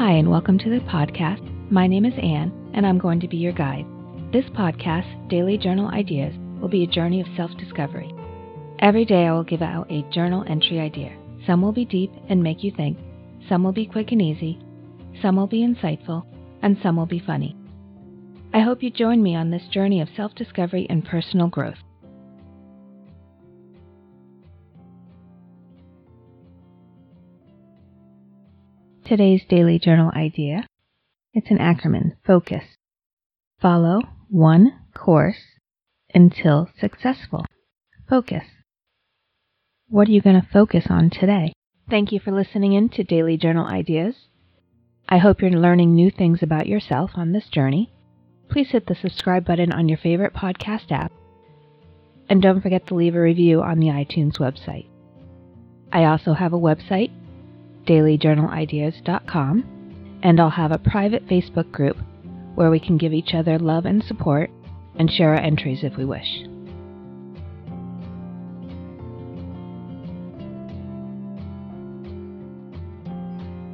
Hi, and welcome to the podcast. My name is Anne, and I'm going to be your guide. This podcast, Daily Journal Ideas, will be a journey of self discovery. Every day I will give out a journal entry idea. Some will be deep and make you think, some will be quick and easy, some will be insightful, and some will be funny. I hope you join me on this journey of self discovery and personal growth. Today's daily journal idea it's an acronym FOCUS. Follow one course until successful. Focus. What are you going to focus on today? Thank you for listening in to Daily Journal Ideas. I hope you're learning new things about yourself on this journey. Please hit the subscribe button on your favorite podcast app. And don't forget to leave a review on the iTunes website. I also have a website, dailyjournalideas.com, and I'll have a private Facebook group where we can give each other love and support and share our entries if we wish.